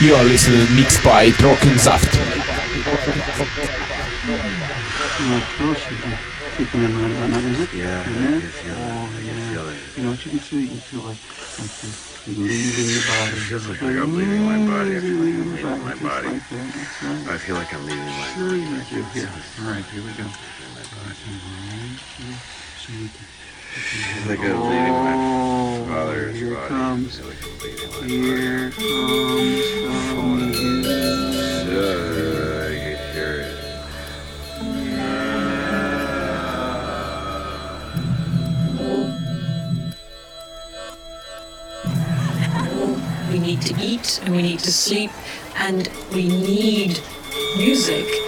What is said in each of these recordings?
You are listening mixed by Trockensaft. Sleeping in my lap, is oh, it? Yeah, Yeah. you feel it. Oh, You yeah. feel it. You know what you can feel? You can feel like, like you're leaving your body. It feels like I'm leaving my body. I feel like I'm Leaving leaving my body. like right. I feel like I'm leaving my Sure body. you do. Here. All right, here we go. My body. So you can- I feel like I'm leaving my Oh, father's here body. comes, We need to eat and we need to sleep and we need music.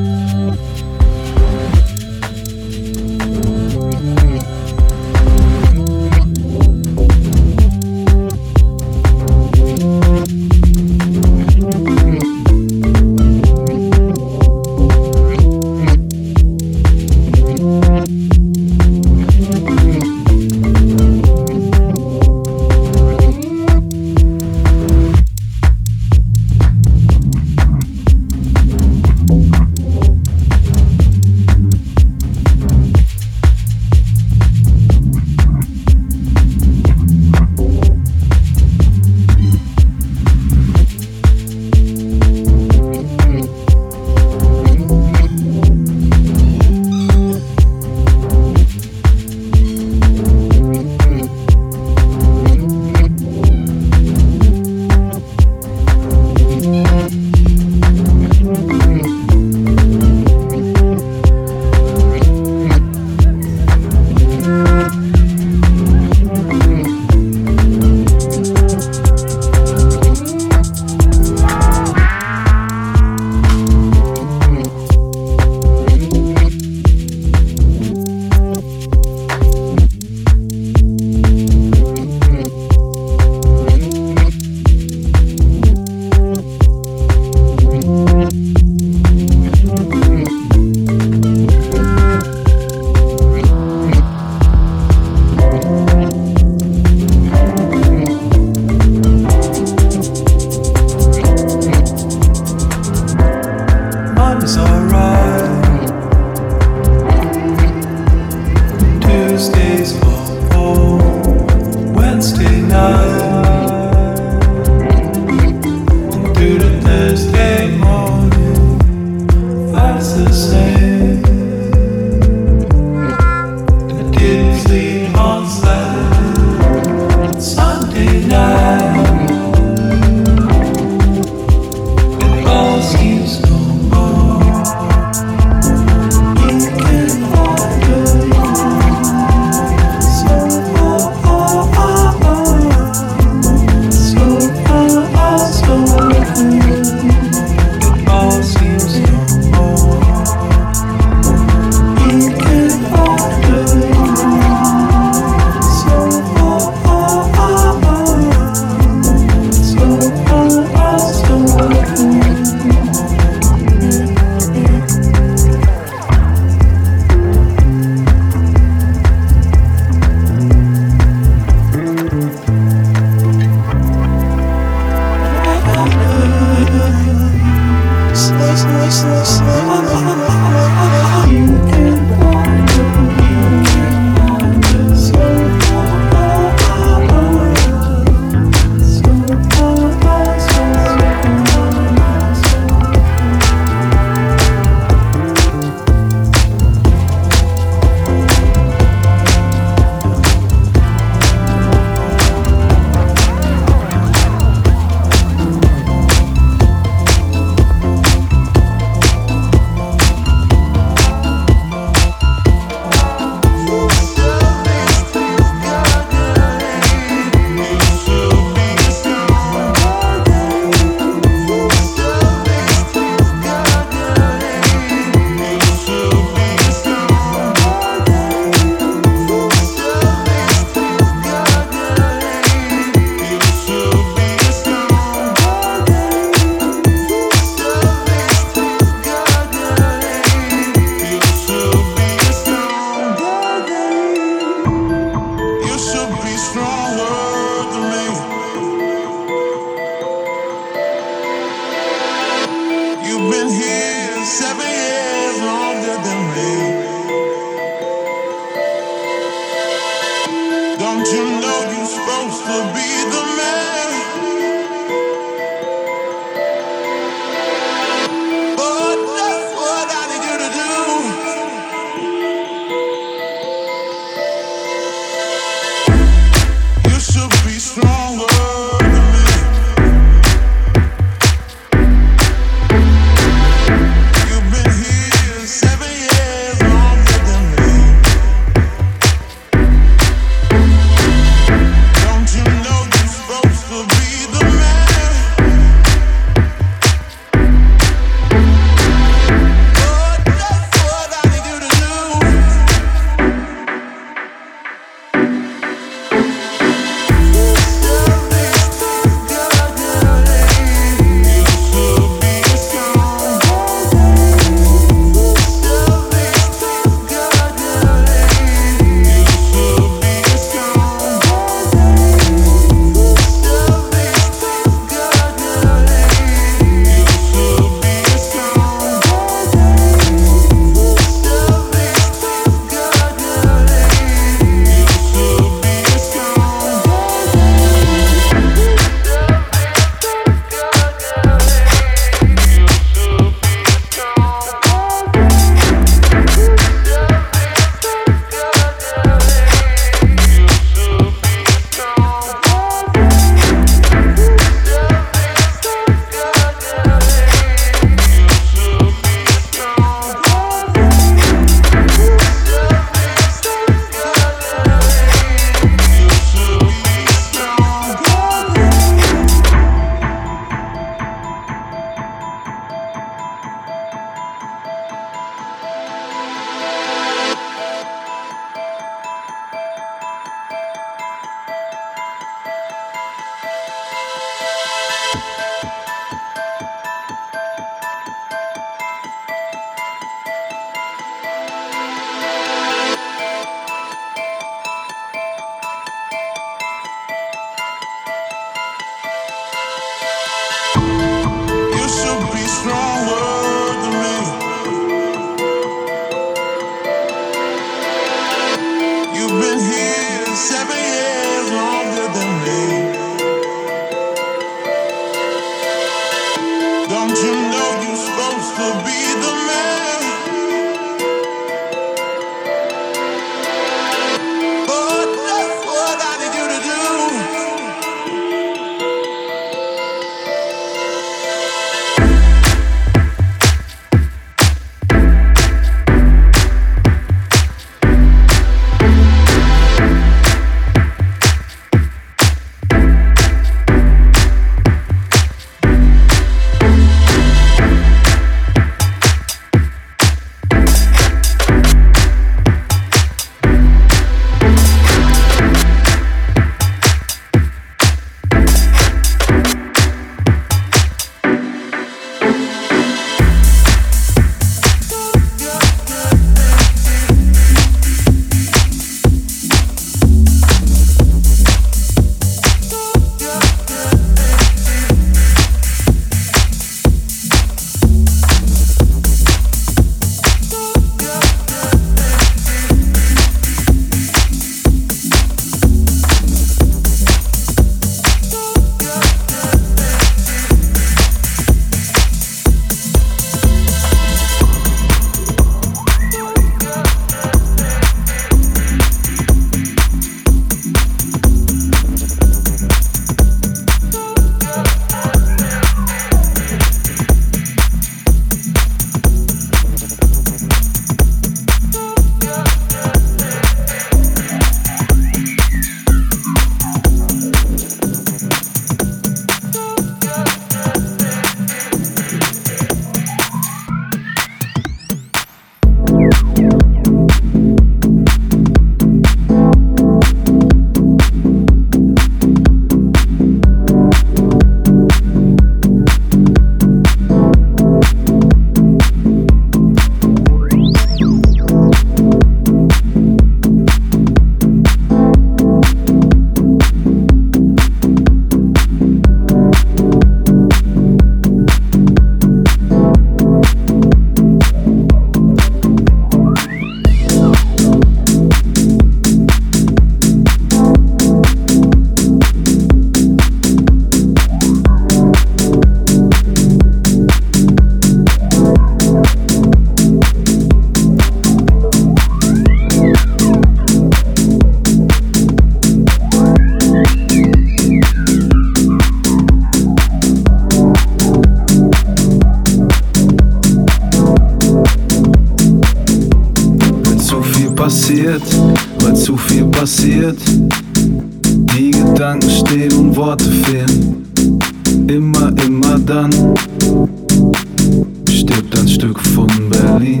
Stirbt ein Stück von Berlin.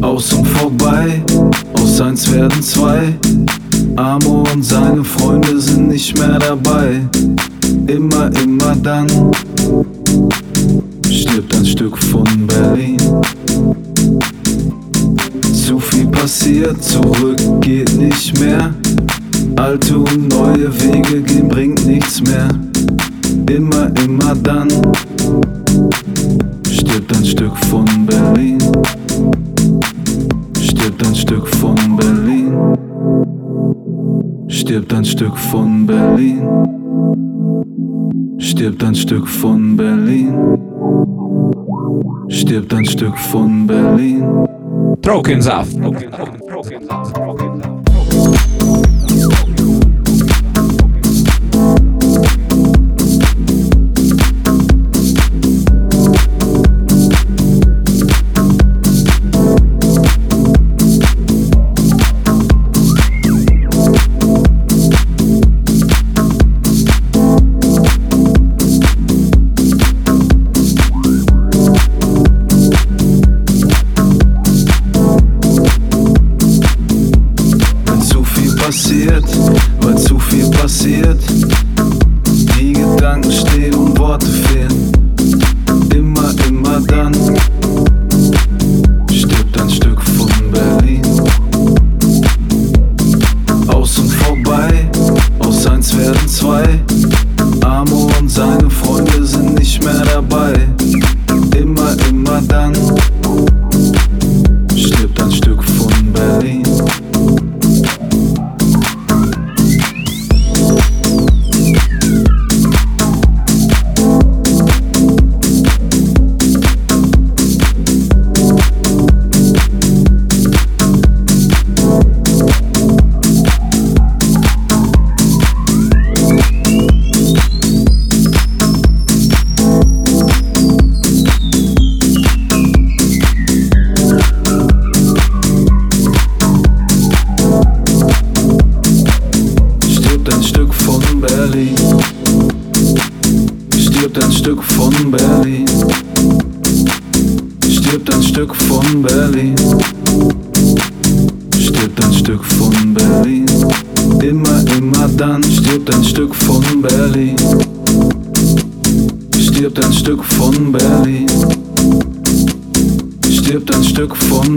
Aus und vorbei, aus eins werden zwei. Amo und seine Freunde sind nicht mehr dabei. Immer, immer dann stirbt ein Stück von Berlin. Zu viel passiert, zurück geht nicht mehr. Alte und neue Wege gehen bringt nichts mehr. Immer, immer dann stirbt ein Stück von Berlin. Stirbt ein Stück von Berlin. Stirbt ein Stück von Berlin. Stirbt ein Stück von Berlin. Stirbt ein Stück von Berlin. Trockensaft. Wenn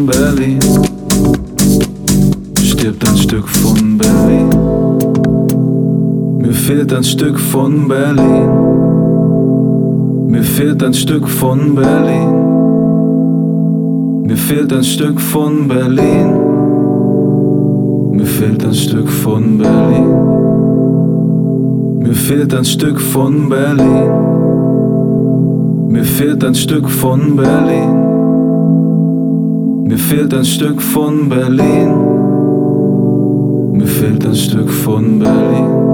Stück von Berlin. Stirbt ein Stück von Berlin. Mir fehlt ein Stück von Berlin. Mir fehlt ein Stück von Berlin. Mir fehlt ein Stück von Berlin. Mir fehlt ein Stück von Berlin. Mir fehlt ein Stück von Berlin. Mir fehlt ein Stück von Berlin. Fehlt ein Stück von Berlin. Mir fehlt ein Stück von Berlin.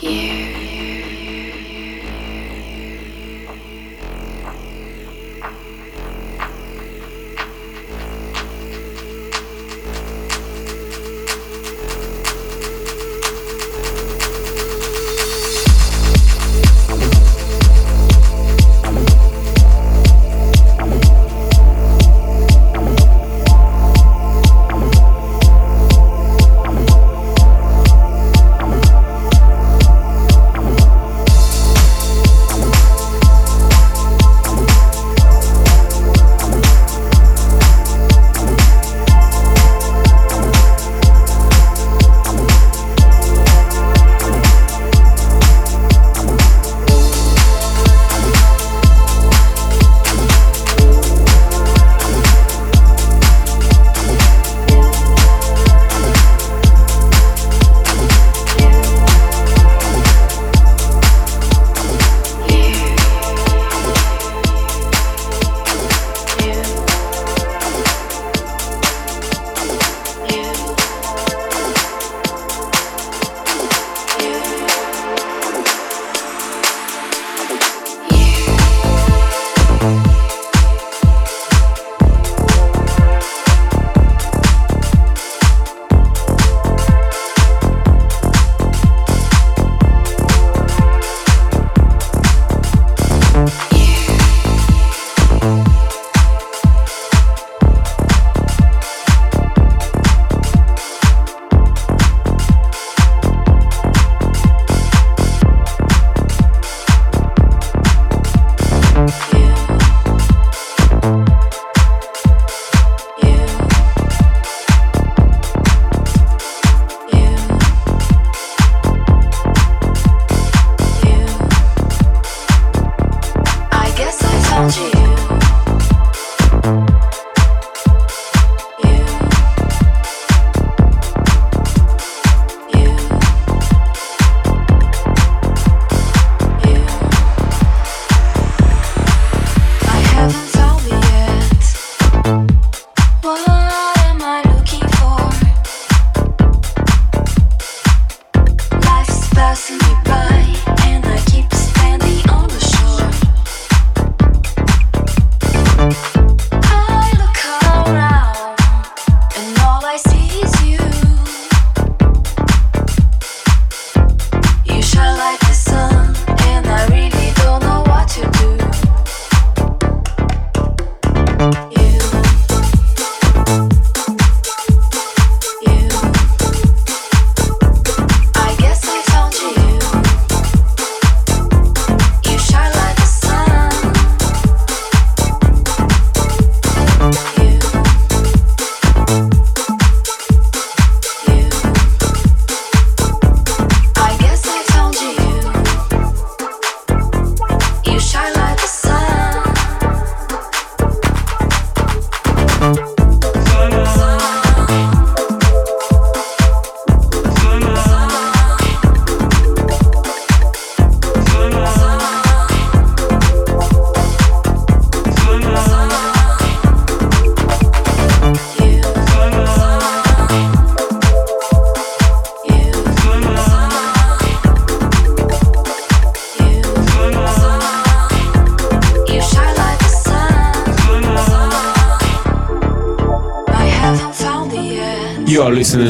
You.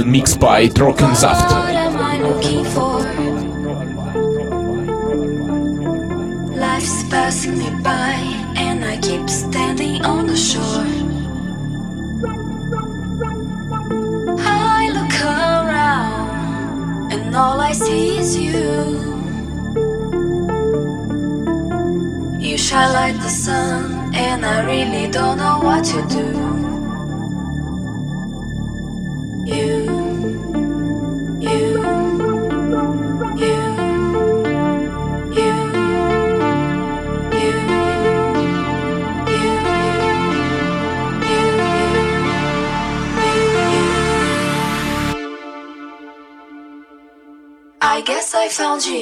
Mixed by Trockensaft. 该放弃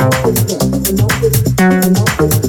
enough is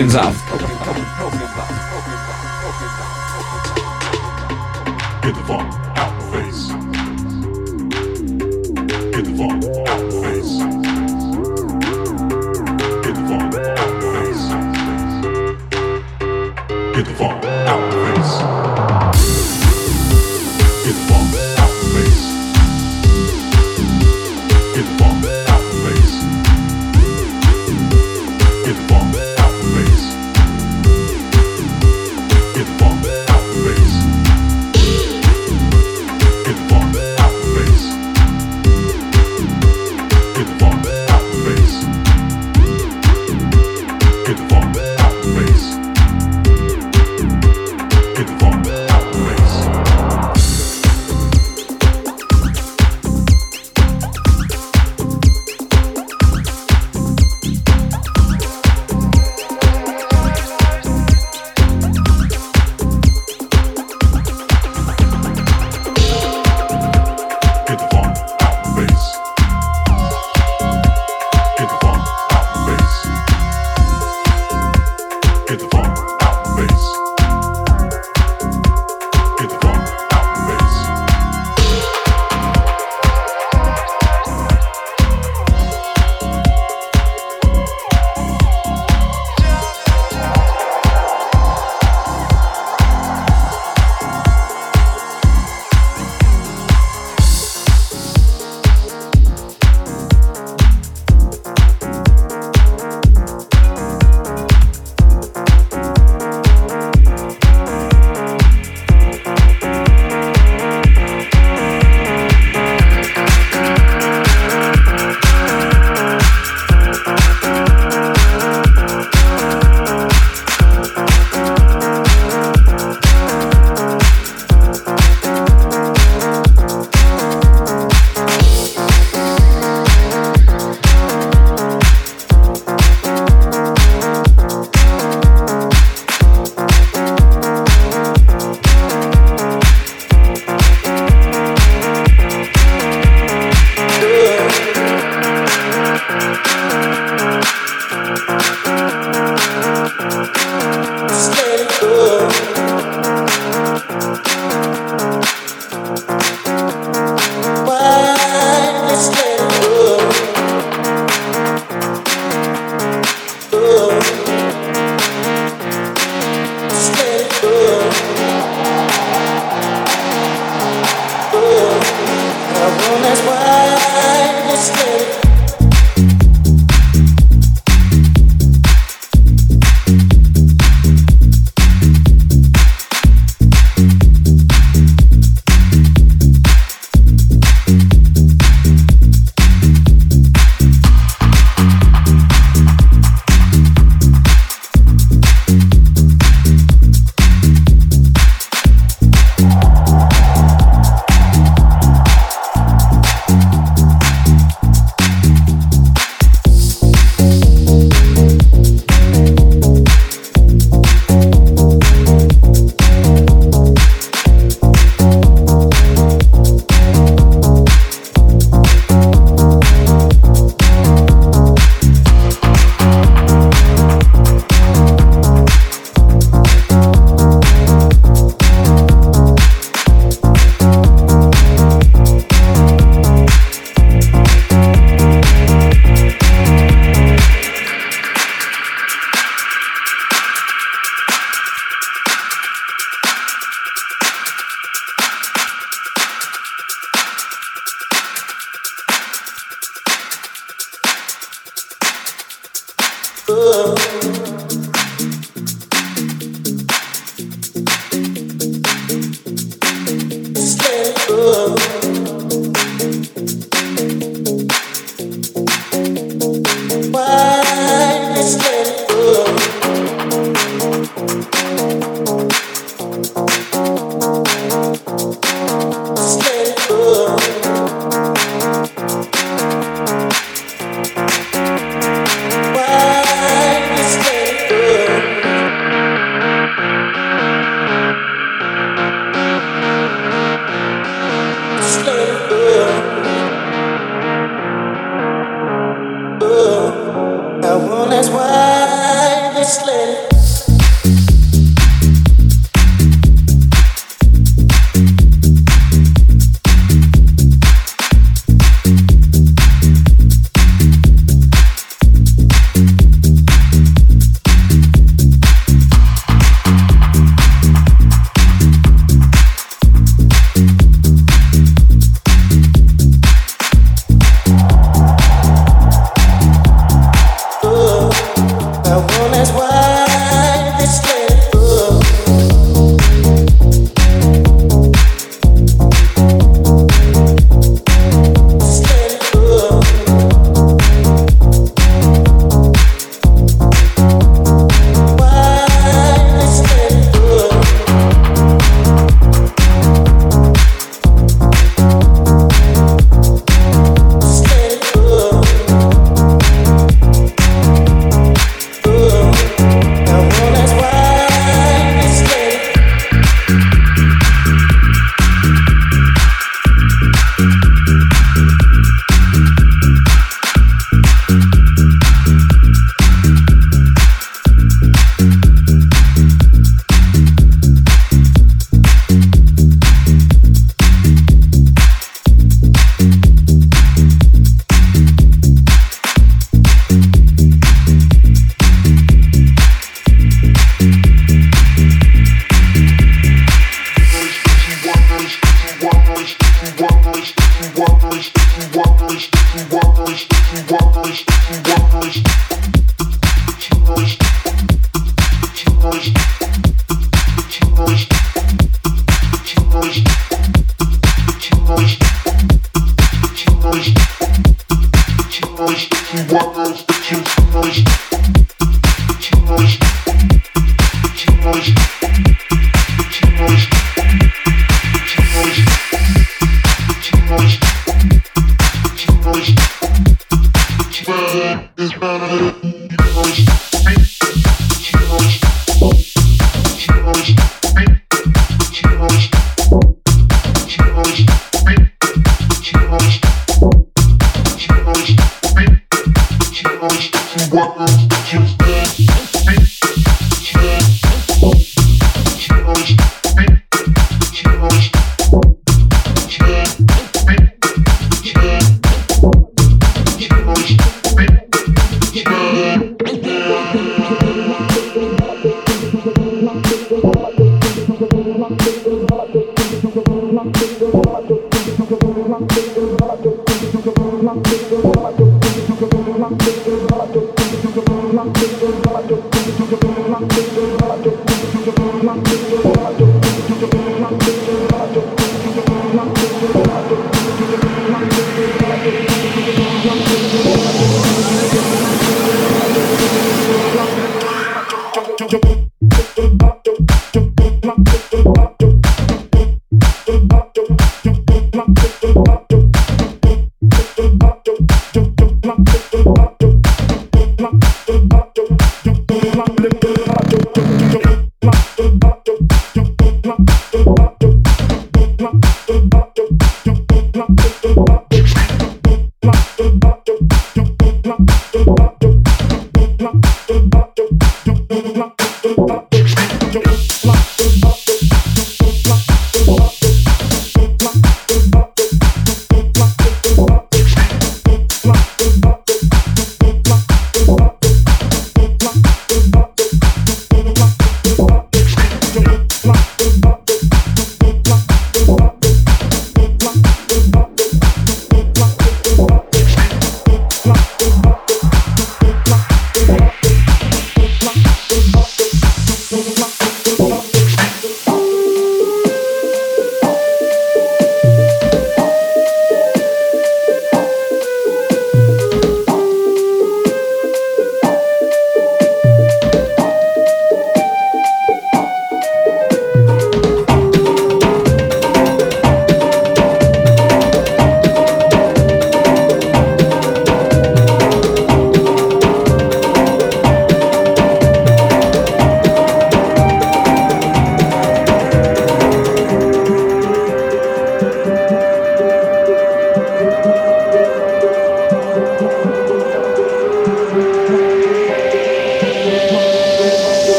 Opiumsaft. Get the funk out the face. Get the funk out the face. Get the funk out the face. Get the funk out the face.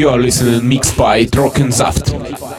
You are listening Mixed by Trockensaft.